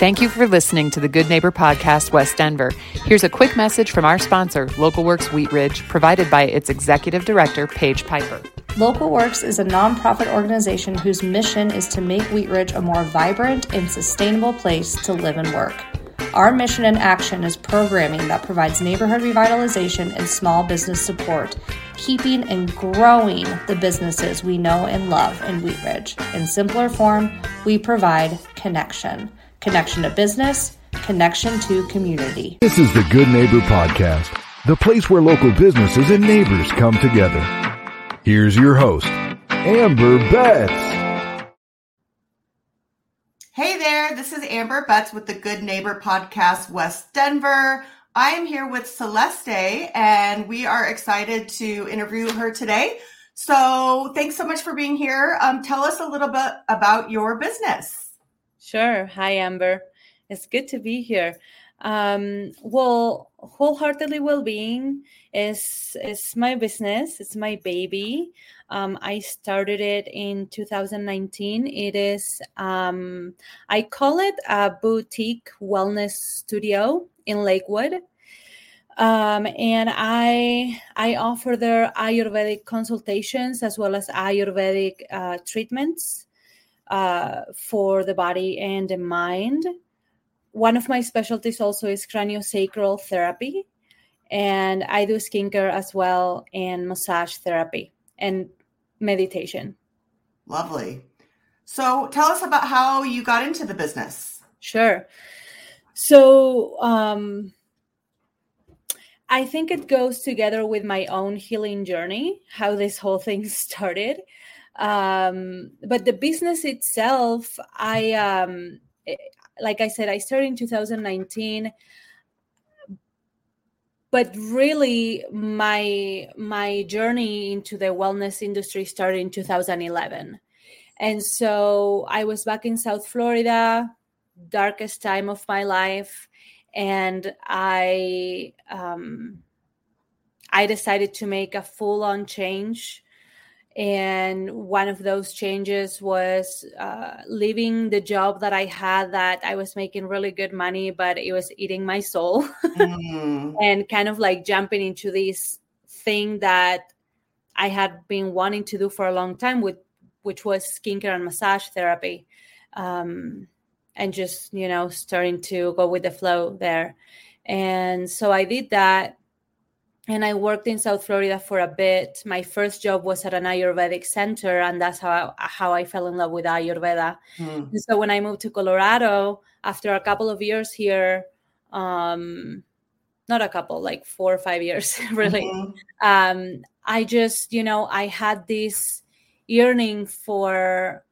Thank you for listening to the Good Neighbor Podcast, West Denver. Here's a quick message from our sponsor, Localworks Wheat Ridge, provided by its executive director, Paige Piper. Localworks is a nonprofit organization whose mission is to make Wheat Ridge a more vibrant and sustainable place to live and work. Our mission and action is programming that provides neighborhood revitalization and small business support, keeping and growing the businesses we know and love in Wheat Ridge. In simpler form, we provide connection connection to business, connection to community. This is the Good Neighbor Podcast, the place where local businesses and neighbors come together. Here's your host, Amber Betts. Hey there, this is Amber Betts with the Good Neighbor Podcast, West Denver. I am here with Celeste, and we are excited to interview her today. So, thanks so much for being here. Um, tell us a little bit about your business. Sure. Hi, Amber. It's good to be here. Um, well, wholeheartedly well-being is is my business. It's my baby. Um, I started it in 2019. It is um, I call it a boutique wellness studio in Lakewood. Um, and I I offer their Ayurvedic consultations as well as Ayurvedic uh, treatments uh, for the body and the mind. One of my specialties also is craniosacral therapy, and I do skincare as well and massage therapy and meditation. Lovely. So tell us about how you got into the business. Sure. So um, I think it goes together with my own healing journey, how this whole thing started um, but the business itself i um, eh, like i said i started in 2019 but really my my journey into the wellness industry started in 2011 and so i was back in south florida darkest time of my life. And i um, i decided to make a full on change and one of those changes was uh, leaving the job that i had that i was making really good money but it was eating my soul. Mm. and kind of like jumping into this thing that i had been wanting to do for a long time with which was skincare and massage therapy. Um, and just you know starting to go with the flow there. And so i did that and I worked in South Florida for a bit. My first job was at an Ayurvedic center, and that's how I, how I fell in love with Ayurveda. Mm. so when I moved to Colorado after a couple of years here, um, not a couple, like four or five years, really, mm-hmm. um, I just you know I had this yearning for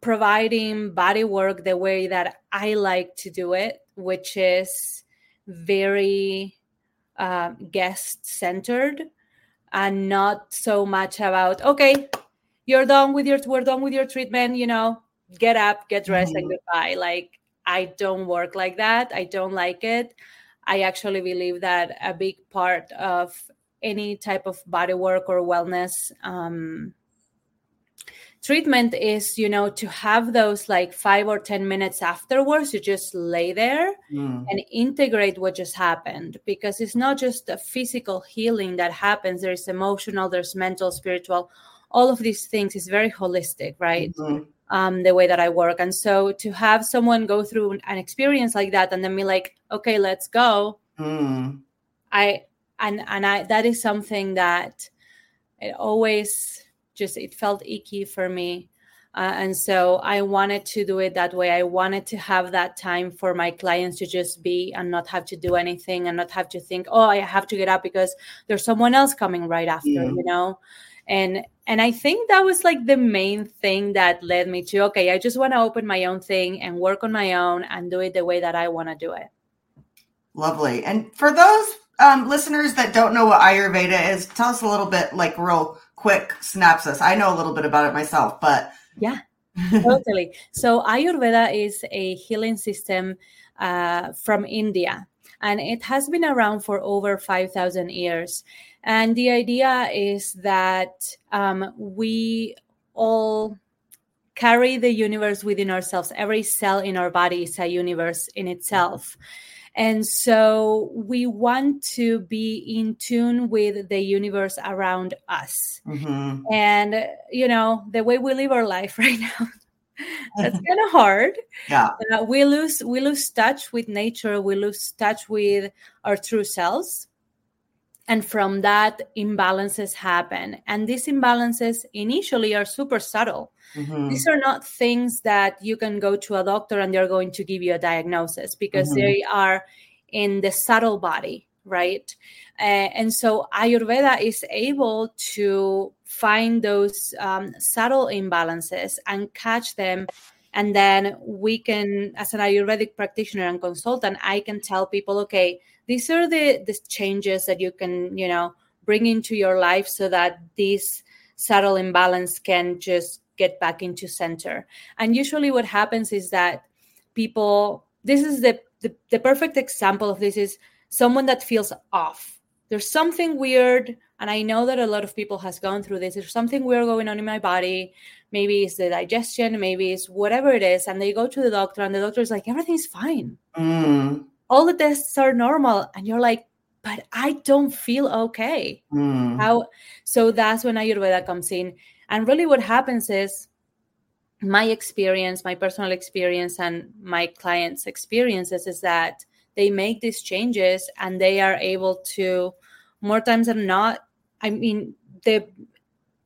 providing body work the way that I like to do it, which is very uh, guest centered and not so much about okay you're done with your we're done with your treatment you know get up get dressed mm-hmm. and goodbye. Like i don't work like that. I don't like it. I actually believe that a big part of any type of body work or wellness um, treatment is you know to have those like five or ten minutes afterwards you just lay there mm. and integrate what just happened because it's not just a physical healing that happens there's emotional there's mental spiritual all of these things is very holistic right mm-hmm. um, the way that i work and so to have someone go through an experience like that and then be like okay let's go mm. i and and i that is something that it always just it felt icky for me. Uh, and so i wanted to do it that way. I wanted to have that time for my clients to just be and not have to do anything and not have to think oh i have to get up because there's someone else coming right after yeah. you know? And and i think that was like the main thing that led me to okay i just want to open my own thing and work on my own and do it the way that i want to do it. Lovely. And for those um, listeners that don't know what ayurveda is tell us a little bit like real quick synopsis. I know a little bit about it myself, but yeah, totally. So Ayurveda is a healing system uh, from India, and it has been around for over five thousand years. And the idea is that um, we all carry the universe within ourselves. Every cell in our body is a universe in itself. And so we want to be in tune with the universe around us. Mm-hmm. And, you know, the way we live our life right now, that's kind of hard. Yeah. Uh, we lose we lose touch with nature, we lose touch with our true selves. And from that, imbalances happen. And these imbalances initially are super subtle. Mm-hmm. These are not things that you can go to a doctor and they're going to give you a diagnosis because mm-hmm. they are in the subtle body, right? Uh, and so Ayurveda is able to find those um, subtle imbalances and catch them and then we can as an ayurvedic practitioner and consultant i can tell people okay these are the the changes that you can you know bring into your life so that this subtle imbalance can just get back into center. And usually what happens is that people this is the the, the perfect example of this is someone that feels off. There's something weird and i know that a lot of people has gone through this. There's something weird going on in my body. Maybe it's the digestion maybe it's whatever it is and they go to the doctor and the doctor is like everything's fine. Mm. All the tests are normal and you're like but i don't feel okay. Mm. how so that's when ayurveda comes in. And really what happens is my experience my personal experience and my clients experiences is that they make these changes and they are able to more times than not i mean the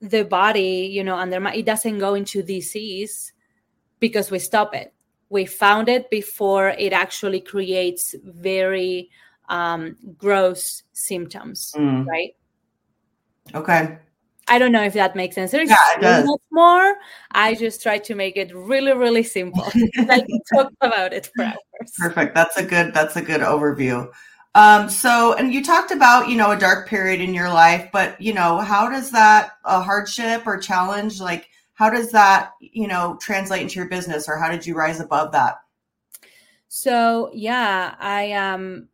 the body you know under it doesn't go into disease because we stop it we found it before it actually creates very um, gross symptoms mm. right okay I don't know if that makes sense. There's yeah, much more. I just try to make it really, really simple. I can talk about it for hours. Perfect. That's a good. That's a good overview. Um, so, and you talked about you know a dark period in your life, but you know how does that a hardship or challenge like how does that you know translate into your business, or how did you rise above that? So yeah, I um,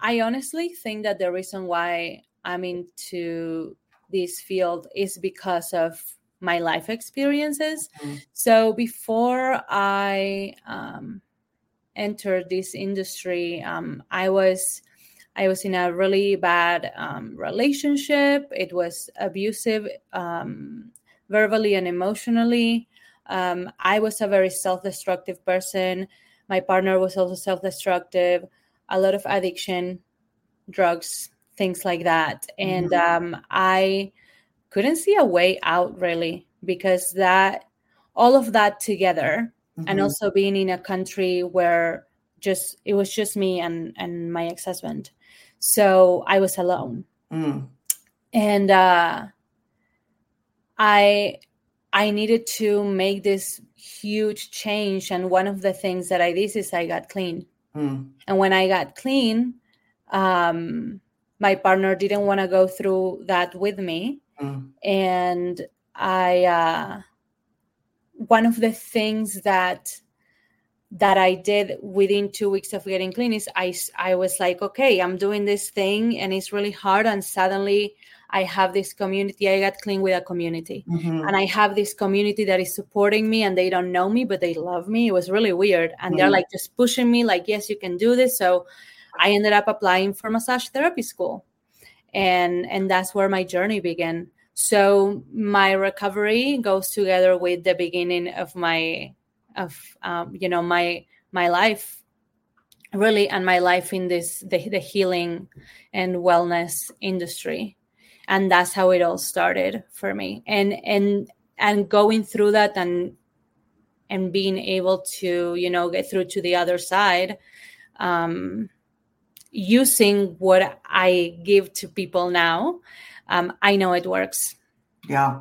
I honestly think that the reason why I'm into this field is because of my life experiences. Mm-hmm. So before I um, entered this industry, um, I was I was in a really bad um, relationship. It was abusive, um, verbally and emotionally. Um, I was a very self-destructive person. My partner was also self-destructive. A lot of addiction, drugs, things like that. And mm-hmm. um, I couldn't see a way out really because that all of that together mm-hmm. and also being in a country where just it was just me and and my ex-husband so i was alone mm. and uh i i needed to make this huge change and one of the things that i did is i got clean mm. and when i got clean um my partner didn't want to go through that with me mm. and i uh one of the things that that I did within two weeks of getting clean is I, I was like, okay, I'm doing this thing and it's really hard. And suddenly I have this community. I got clean with a community. Mm-hmm. And I have this community that is supporting me and they don't know me, but they love me. It was really weird. And mm-hmm. they're like just pushing me, like, yes, you can do this. So I ended up applying for massage therapy school. And and that's where my journey began. So my recovery goes together with the beginning of my of um, you know my my life really and my life in this the, the healing and wellness industry and that's how it all started for me and and and going through that and and being able to you know get through to the other side um using what i give to people now um, i know it works yeah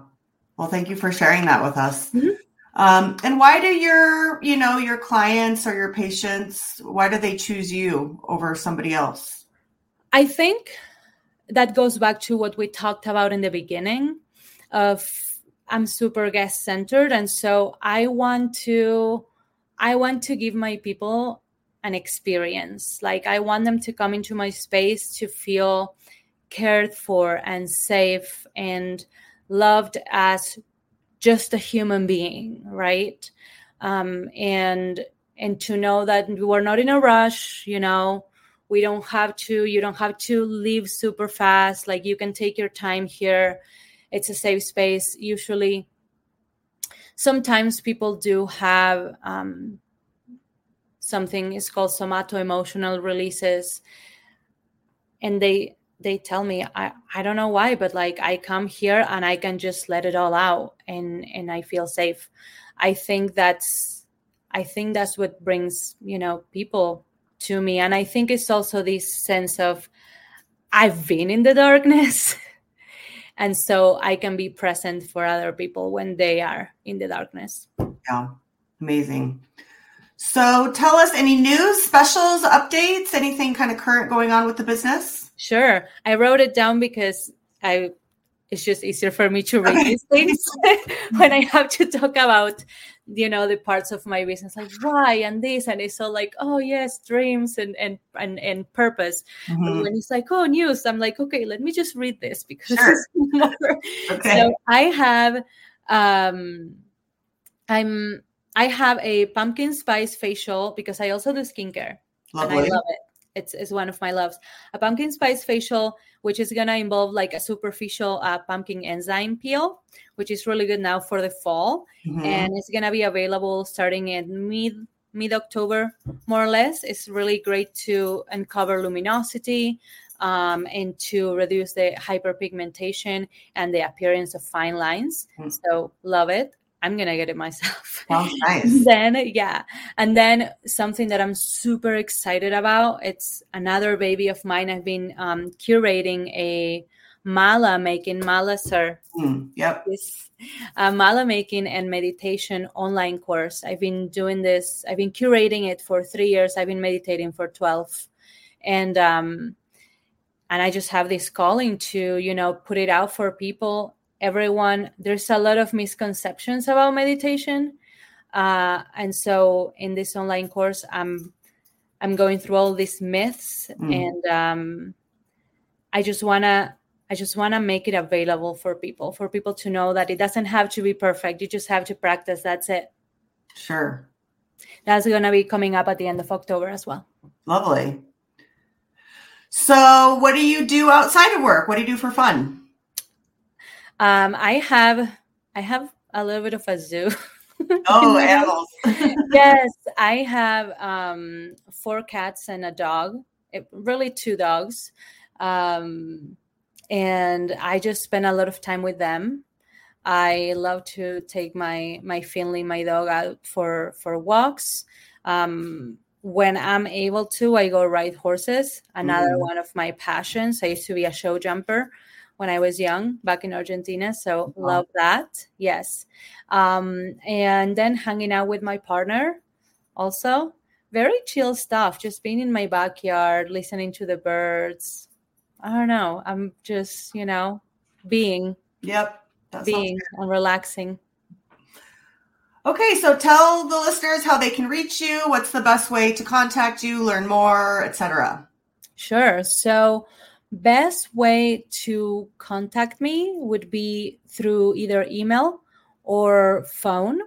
well thank you for sharing that with us mm-hmm. Um, and why do your, you know, your clients or your patients, why do they choose you over somebody else? I think that goes back to what we talked about in the beginning of I'm super guest centered. And so I want to, I want to give my people an experience. Like I want them to come into my space to feel cared for and safe and loved as just a human being, right? Um, and and to know that we're not in a rush, you know, we don't have to, you don't have to leave super fast. Like you can take your time here. It's a safe space. Usually, sometimes people do have um, something is called somato emotional releases and they they tell me I, I don't know why but like i come here and i can just let it all out and and i feel safe i think that's i think that's what brings you know people to me. And i think it's also this sense of i've been in the darkness. And so i can be present for other people when they are in the darkness. Yeah. Amazing. So tell us any news, specials, updates, anything kind of current going on with the business? Sure. I wrote it down because I it's just easier for me to read okay. these things when I have to talk about you know the parts of my business like why and this and it's all like oh yes dreams and and and, and purpose mm-hmm. but when it's like oh news i'm like okay let me just read this because sure. okay. so i have um i'm I have a pumpkin spice facial because I also do skincare. Lovely. And I love it. It's, it's one of my loves. A pumpkin spice facial, which is gonna involve like a superficial uh, pumpkin enzyme peel, which is really good now for the fall, mm-hmm. and it's gonna be available starting in mid mid October, more or less. It's really great to uncover luminosity, um, and to reduce the hyperpigmentation and the appearance of fine lines. Mm-hmm. So love it. I'm gonna get it myself. Sounds nice. then yeah, and then something that I'm super excited about. It's another baby of mine. I've been um, curating a mala making mala sir. Mm, yep. This uh, mala making and meditation online course. I've been doing this. I've been curating it for three years. I've been meditating for twelve, and um, and I just have this calling to you know put it out for people everyone there's a lot of misconceptions about meditation. Uh, and so in this online course i'm i'm going through all these myths mm. and um, i just want to i just want to make it available for people for people to know that it doesn't have to be perfect. You just have to practice. That's it. Sure. That's going to be coming up at the end of october as well. Lovely. So what do you do outside of work? What do you do for fun um, I have I have a little bit of a zoo. Oh, animals. yes, I have um, four cats and a dog. It, really, two dogs, um, and I just spend a lot of time with them. I love to take my my Finley, my dog, out for for walks. Um, when I'm able to, I go ride horses. Another mm. one of my passions. I used to be a show jumper when I was young back in Argentina. So wow. love that. Yes. Um, and then hanging out with my partner also. Very chill stuff. Just being in my backyard, listening to the birds. I don't know. I'm just, you know, being. Yep. being and relaxing. Okay, so tell the listeners how they can reach you. What's the best way to contact you, learn more, etc. Sure. So best way to contact me would be through either email or phone.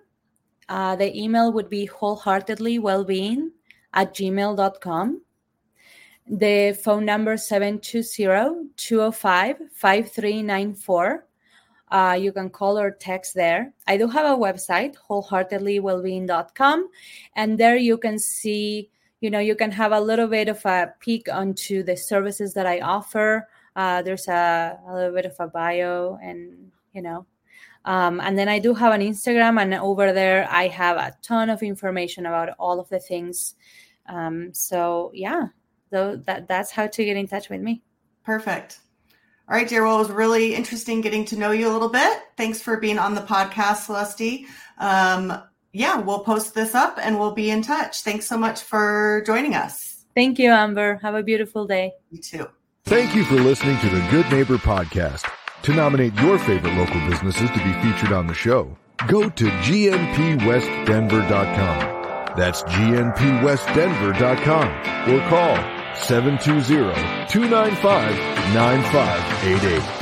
Uh, the email would be wholeheartedly wellbeing at gmail.com. The phone number 720-205-5394. Uh, you can call or text there. I do have a website, wholeheartedlywellbeing.com, and there you can see you know you can have a little bit of a peek onto the services that i offer. Uh, there's a, a, little bit of a bio and you know um, and then i do have an instagram and over there i have a ton of information about all of the things. Um, so yeah so that that's how to get in touch with me. Perfect. All right dear. Well it was really interesting getting to know you a little bit. Thanks for being on the podcast celeste. Um, yeah, we'll post this up and we'll be in touch. Thanks so much for joining us. Thank you, Amber. Have a beautiful day. You too. Thank you for listening to the Good Neighbor Podcast. To nominate your favorite local businesses to be featured on the show, go to gnpwestdenver.com. That's gnpwestdenver.com or call 720 295 9588.